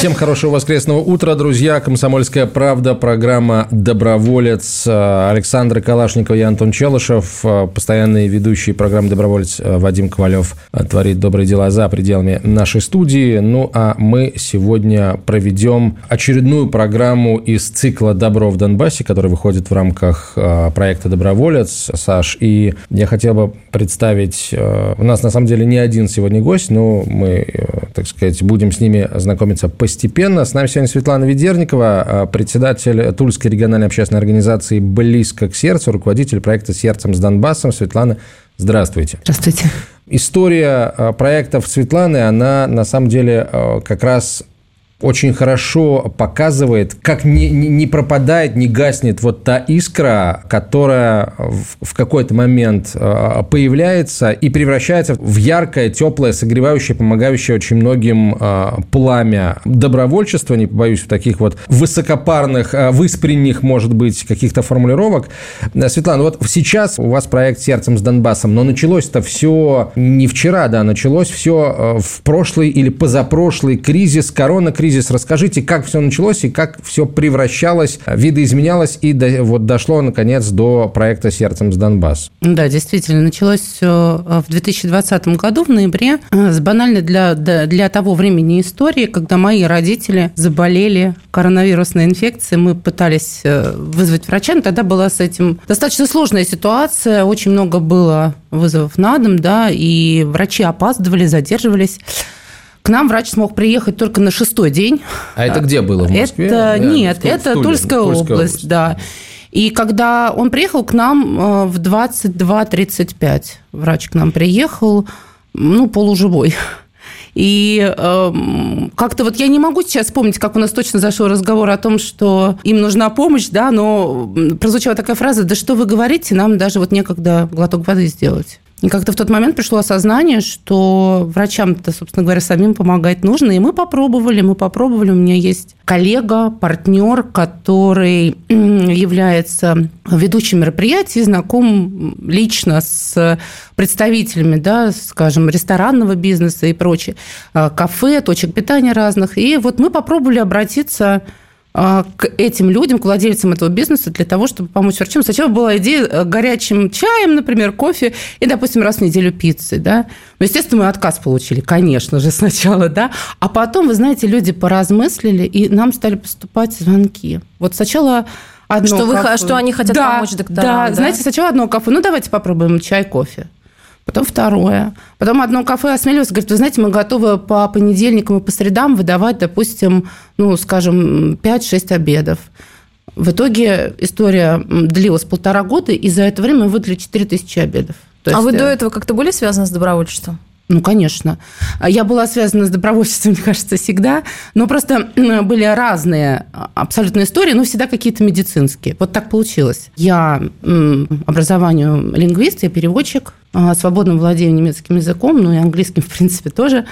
Всем хорошего воскресного утра, друзья. Комсомольская правда, программа «Доброволец». Александр Калашников и Антон Челышев, постоянные ведущие программы «Доброволец» Вадим Ковалев творит добрые дела за пределами нашей студии. Ну, а мы сегодня проведем очередную программу из цикла «Добро в Донбассе», который выходит в рамках проекта «Доброволец». Саш, и я хотел бы представить... У нас, на самом деле, не один сегодня гость, но мы, э, так сказать, будем с ними знакомиться по постепенно. С нами сегодня Светлана Ведерникова, а, председатель Тульской региональной общественной организации «Близко к сердцу», руководитель проекта «Сердцем с Донбассом». Светлана, здравствуйте. Здравствуйте. История а, проектов Светланы, она на самом деле а, как раз очень хорошо показывает, как не, не пропадает, не гаснет вот та искра, которая в, в какой-то момент э, появляется и превращается в яркое, теплое, согревающее, помогающее очень многим э, пламя добровольчества, не побоюсь в таких вот высокопарных, э, выспренних, может быть, каких-то формулировок. Светлана, вот сейчас у вас проект «Сердцем с Донбассом», но началось-то все не вчера, да, началось все в прошлый или позапрошлый кризис, корона-кризис, кризис. Расскажите, как все началось и как все превращалось, видоизменялось и до, вот дошло, наконец, до проекта «Сердцем с Донбасс». Да, действительно, началось все э, в 2020 году, в ноябре, э, с банальной для, для того времени истории, когда мои родители заболели коронавирусной инфекцией. Мы пытались э, вызвать врача, но тогда была с этим достаточно сложная ситуация, очень много было вызовов на дом, да, и врачи опаздывали, задерживались. Нам врач смог приехать только на шестой день. А это где было, в Москве? Это, нет, в, это в Тульская, Тульская область, область, да. И когда он приехал к нам э, в 22.35, врач к нам приехал, ну, полуживой. И э, как-то вот я не могу сейчас вспомнить, как у нас точно зашел разговор о том, что им нужна помощь, да, но прозвучала такая фраза, да что вы говорите, нам даже вот некогда глоток воды сделать. И как-то в тот момент пришло осознание, что врачам-то, собственно говоря, самим помогать нужно. И мы попробовали, мы попробовали. У меня есть коллега, партнер, который является ведущим мероприятий, знаком лично с представителями, да, скажем, ресторанного бизнеса и прочее, а, кафе, точек питания разных. И вот мы попробовали обратиться к этим людям, к владельцам этого бизнеса для того, чтобы помочь врачам. Сначала была идея э, горячим чаем, например, кофе и, допустим, раз в неделю пиццы, да. Ну, естественно, мы отказ получили, конечно же, сначала, да. А потом, вы знаете, люди поразмыслили, и нам стали поступать звонки. Вот сначала одно что, вы, что они хотят да, помочь докторам. Да, да, знаете, сначала одно кафе. Ну, давайте попробуем чай, кофе потом второе. Потом одно кафе осмелилось, говорит, вы знаете, мы готовы по понедельникам и по средам выдавать, допустим, ну, скажем, 5-6 обедов. В итоге история длилась полтора года, и за это время мы выдали 4 тысячи обедов. То а есть... вы до этого как-то были связаны с добровольчеством? Ну, конечно. Я была связана с добровольчеством, мне кажется, всегда. Но просто были разные абсолютно истории, но всегда какие-то медицинские. Вот так получилось. Я образованию лингвист, я переводчик, а, свободно владею немецким языком, ну и английским, в принципе, тоже.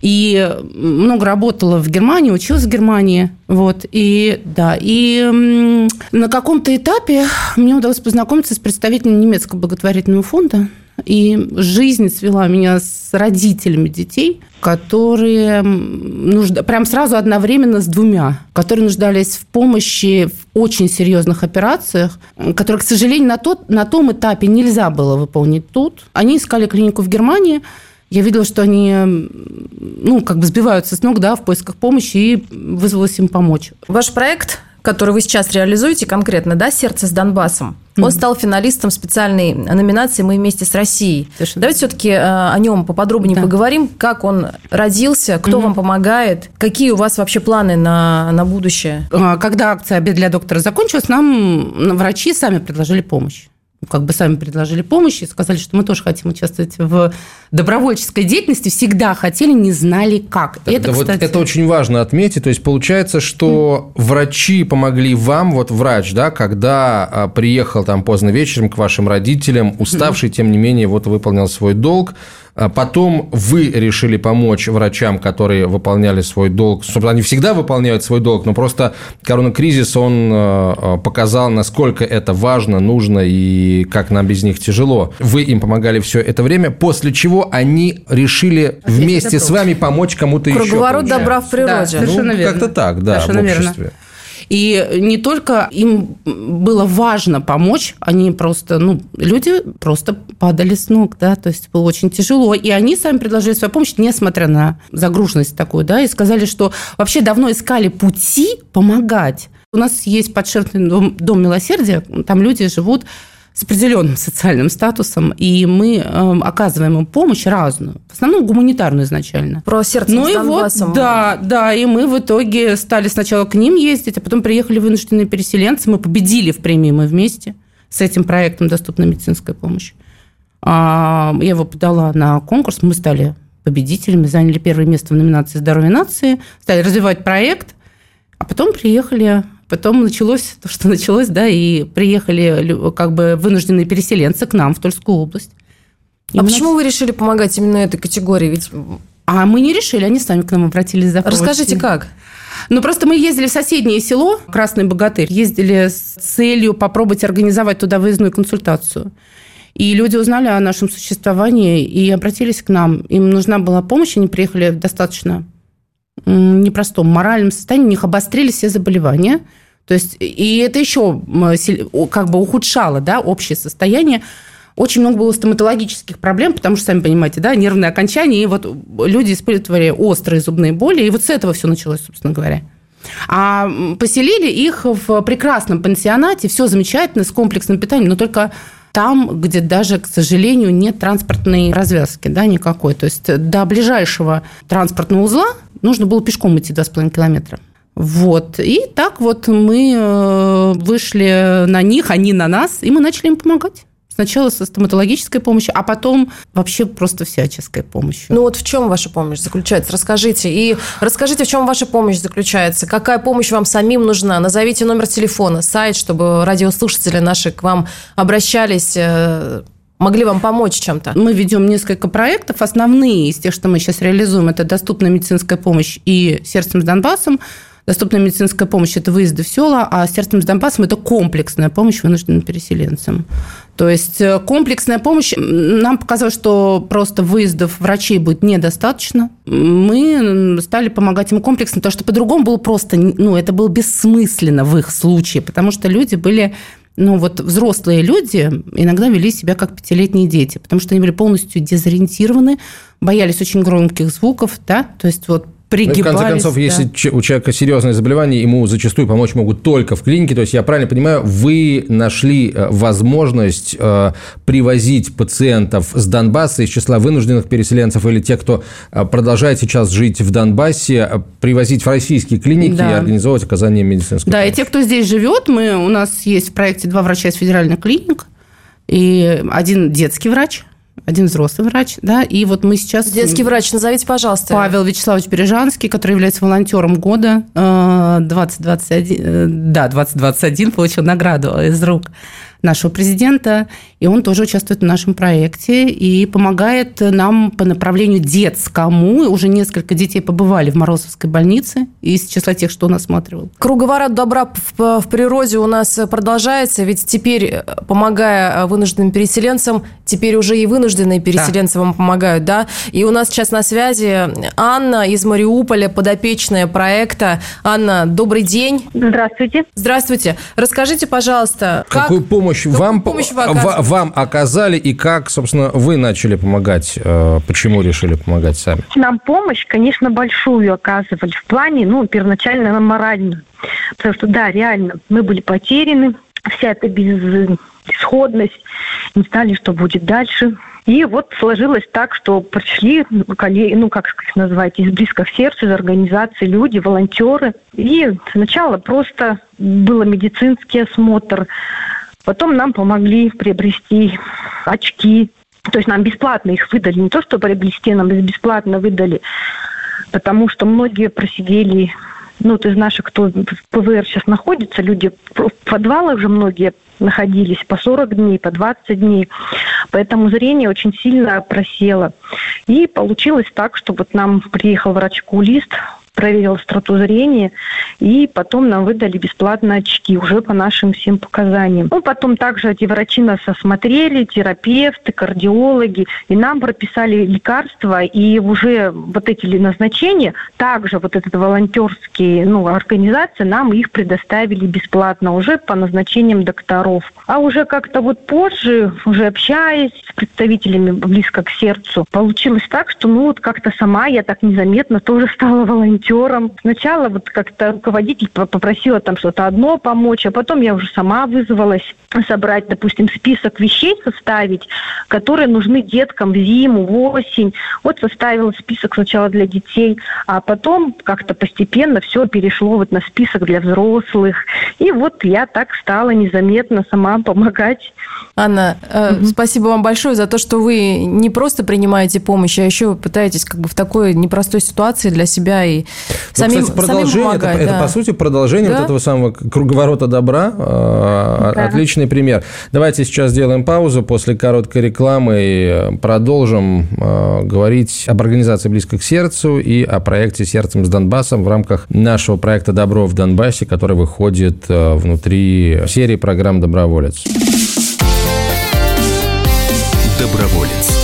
И много работала в Германии, училась в Германии. Вот, и да, и на каком-то этапе мне удалось познакомиться с представителем немецкого благотворительного фонда. И жизнь свела меня с родителями детей, которые нужда... прям сразу одновременно с двумя, которые нуждались в помощи в очень серьезных операциях, которые, к сожалению, на, тот, на том этапе нельзя было выполнить тут. Они искали клинику в Германии, я видела, что они, ну, как бы сбиваются с ног, да, в поисках помощи, и вызвалась им помочь. Ваш проект который вы сейчас реализуете конкретно, да, «Сердце с Донбассом», он стал финалистом специальной номинации «Мы вместе с Россией». Совершенно. Давайте все-таки э, о нем поподробнее да. поговорим, как он родился, кто угу. вам помогает, какие у вас вообще планы на, на будущее. А, когда акция «Обед для доктора» закончилась, нам врачи сами предложили помощь как бы сами предложили помощь и сказали, что мы тоже хотим участвовать в добровольческой деятельности, всегда хотели, не знали как. Это, да, кстати... вот это очень важно отметить. То есть получается, что mm. врачи помогли вам, вот врач, да, когда а, приехал там поздно вечером к вашим родителям, уставший, mm. тем не менее, вот выполнил свой долг, потом вы решили помочь врачам, которые выполняли свой долг. Собственно, они всегда выполняют свой долг, но просто коронакризис, он э, э, показал, насколько это важно, нужно и как нам без них тяжело. Вы им помогали все это время, после чего они решили вместе с вами помочь кому-то еще. Круговорот добра в природе. Да, совершенно ну, верно. Как-то так, да, совершенно в обществе. Верно. И не только им было важно помочь, они просто, ну, люди просто падали с ног, да, то есть было очень тяжело. И они сами предложили свою помощь, несмотря на загруженность такую, да, и сказали, что вообще давно искали пути помогать. У нас есть подшерстный дом, дом милосердия, там люди живут с определенным социальным статусом, и мы э, оказываем им помощь разную, в основном гуманитарную изначально. Про сердце ну и вот, да, да, и мы в итоге стали сначала к ним ездить, а потом приехали вынужденные переселенцы, мы победили в премии «Мы вместе» с этим проектом «Доступная медицинская помощь». А, я его подала на конкурс, мы стали победителями, заняли первое место в номинации «Здоровье нации», стали развивать проект, а потом приехали Потом началось то, что началось, да, и приехали как бы вынужденные переселенцы к нам в Тульскую область. И а почему нас... вы решили помогать именно этой категории? Ведь... А мы не решили, они сами к нам обратились за помощью. Расскажите, как? Ну, просто мы ездили в соседнее село, Красный Богатырь, ездили с целью попробовать организовать туда выездную консультацию. И люди узнали о нашем существовании и обратились к нам. Им нужна была помощь, они приехали достаточно непростом моральном состоянии, у них обострились все заболевания. То есть, и это еще как бы ухудшало да, общее состояние. Очень много было стоматологических проблем, потому что, сами понимаете, да, нервные окончания, и вот люди испытывали острые зубные боли, и вот с этого все началось, собственно говоря. А поселили их в прекрасном пансионате, все замечательно, с комплексным питанием, но только там, где даже, к сожалению, нет транспортной развязки да, никакой. То есть до ближайшего транспортного узла нужно было пешком идти 2,5 километра. Вот. И так вот мы э, вышли на них, они на нас, и мы начали им помогать. Сначала со стоматологической помощью, а потом вообще просто всяческой помощью. Ну вот в чем ваша помощь заключается? Расскажите. И расскажите, в чем ваша помощь заключается. Какая помощь вам самим нужна? Назовите номер телефона, сайт, чтобы радиослушатели наши к вам обращались, э, могли вам помочь чем-то? Мы ведем несколько проектов. Основные из тех, что мы сейчас реализуем, это доступная медицинская помощь и сердцем с Донбассом. Доступная медицинская помощь – это выезды в села, а сердцем с Донбассом – это комплексная помощь вынужденным переселенцам. То есть э, комплексная помощь, нам показалось, что просто выездов врачей будет недостаточно. Мы стали помогать им комплексно, потому что по-другому было просто, ну, это было бессмысленно в их случае, потому что люди были ну вот взрослые люди иногда вели себя как пятилетние дети, потому что они были полностью дезориентированы, боялись очень громких звуков, да, то есть вот пригибались. Ну, в конце концов, да. если у человека серьезное заболевание, ему зачастую помочь могут только в клинике. То есть, я правильно понимаю, вы нашли э, возможность э, привозить пациентов с Донбасса из числа вынужденных переселенцев или тех, кто э, продолжает сейчас жить в Донбассе, привозить в российские клиники да. и организовывать оказание медицинской да, помощи. Да, и те, кто здесь живет, мы, у нас есть в проекте два врача из федеральных клиник, и один детский врач, один взрослый врач, да, и вот мы сейчас... Детский врач, назовите, пожалуйста. Павел Вячеславович Бережанский, который является волонтером года 2021, э, э, да, 2021, получил награду из рук нашего президента, и он тоже участвует в нашем проекте и помогает нам по направлению детскому. Уже несколько детей побывали в Морозовской больнице из числа тех, что он осматривал. Круговорот добра в, в природе у нас продолжается, ведь теперь, помогая вынужденным переселенцам, теперь уже и вынужденные переселенцы да. вам помогают, да? И у нас сейчас на связи Анна из Мариуполя, подопечная проекта. Анна, добрый день. Здравствуйте. Здравствуйте. Расскажите, пожалуйста, какую как... помощь помощь вам, помощь вам оказали и как, собственно, вы начали помогать? Э, почему решили помогать сами? Нам помощь, конечно, большую оказывали в плане, ну, первоначально морально. Потому что, да, реально, мы были потеряны, вся эта безысходность, не знали, что будет дальше. И вот сложилось так, что пришли коллеги, ну, как их назвать, из близких сердца, из организации люди, волонтеры. И сначала просто был медицинский осмотр, Потом нам помогли приобрести очки. То есть нам бесплатно их выдали. Не то, что приобрести, нам бесплатно выдали. Потому что многие просидели ну, вот из наших, кто в ПВР сейчас находится, люди в подвалах же многие находились по 40 дней, по 20 дней. Поэтому зрение очень сильно просело. И получилось так, что вот нам приехал врач-окулист, проверил остроту зрения, и потом нам выдали бесплатно очки уже по нашим всем показаниям. Ну, потом также эти врачи нас осмотрели, терапевты, кардиологи, и нам прописали лекарства, и уже вот эти назначения, также вот этот волонтерский, ну, организация, нам их предоставили бесплатно уже по назначениям докторов. А уже как-то вот позже, уже общаясь с представителями близко к сердцу, получилось так, что ну вот как-то сама я так незаметно тоже стала волонтером волонтером. Сначала вот как-то руководитель попросила там что-то одно помочь, а потом я уже сама вызвалась собрать, допустим, список вещей составить, которые нужны деткам в зиму, в осень. Вот составила список сначала для детей, а потом как-то постепенно все перешло вот на список для взрослых. И вот я так стала незаметно сама помогать. Анна, угу. спасибо вам большое за то, что вы не просто принимаете помощь, а еще пытаетесь как бы в такой непростой ситуации для себя и ну, самим, кстати, продолжение, самим помогать. Это, да. это, по сути, продолжение да? вот этого самого круговорота добра. А, да. Отличный пример. Давайте сейчас сделаем паузу после короткой рекламы и продолжим а, говорить об организации «Близко к сердцу» и о проекте «Сердцем с Донбассом» в рамках нашего проекта «Добро в Донбассе», который выходит а, внутри серии программ «Доброволец». Доброволец.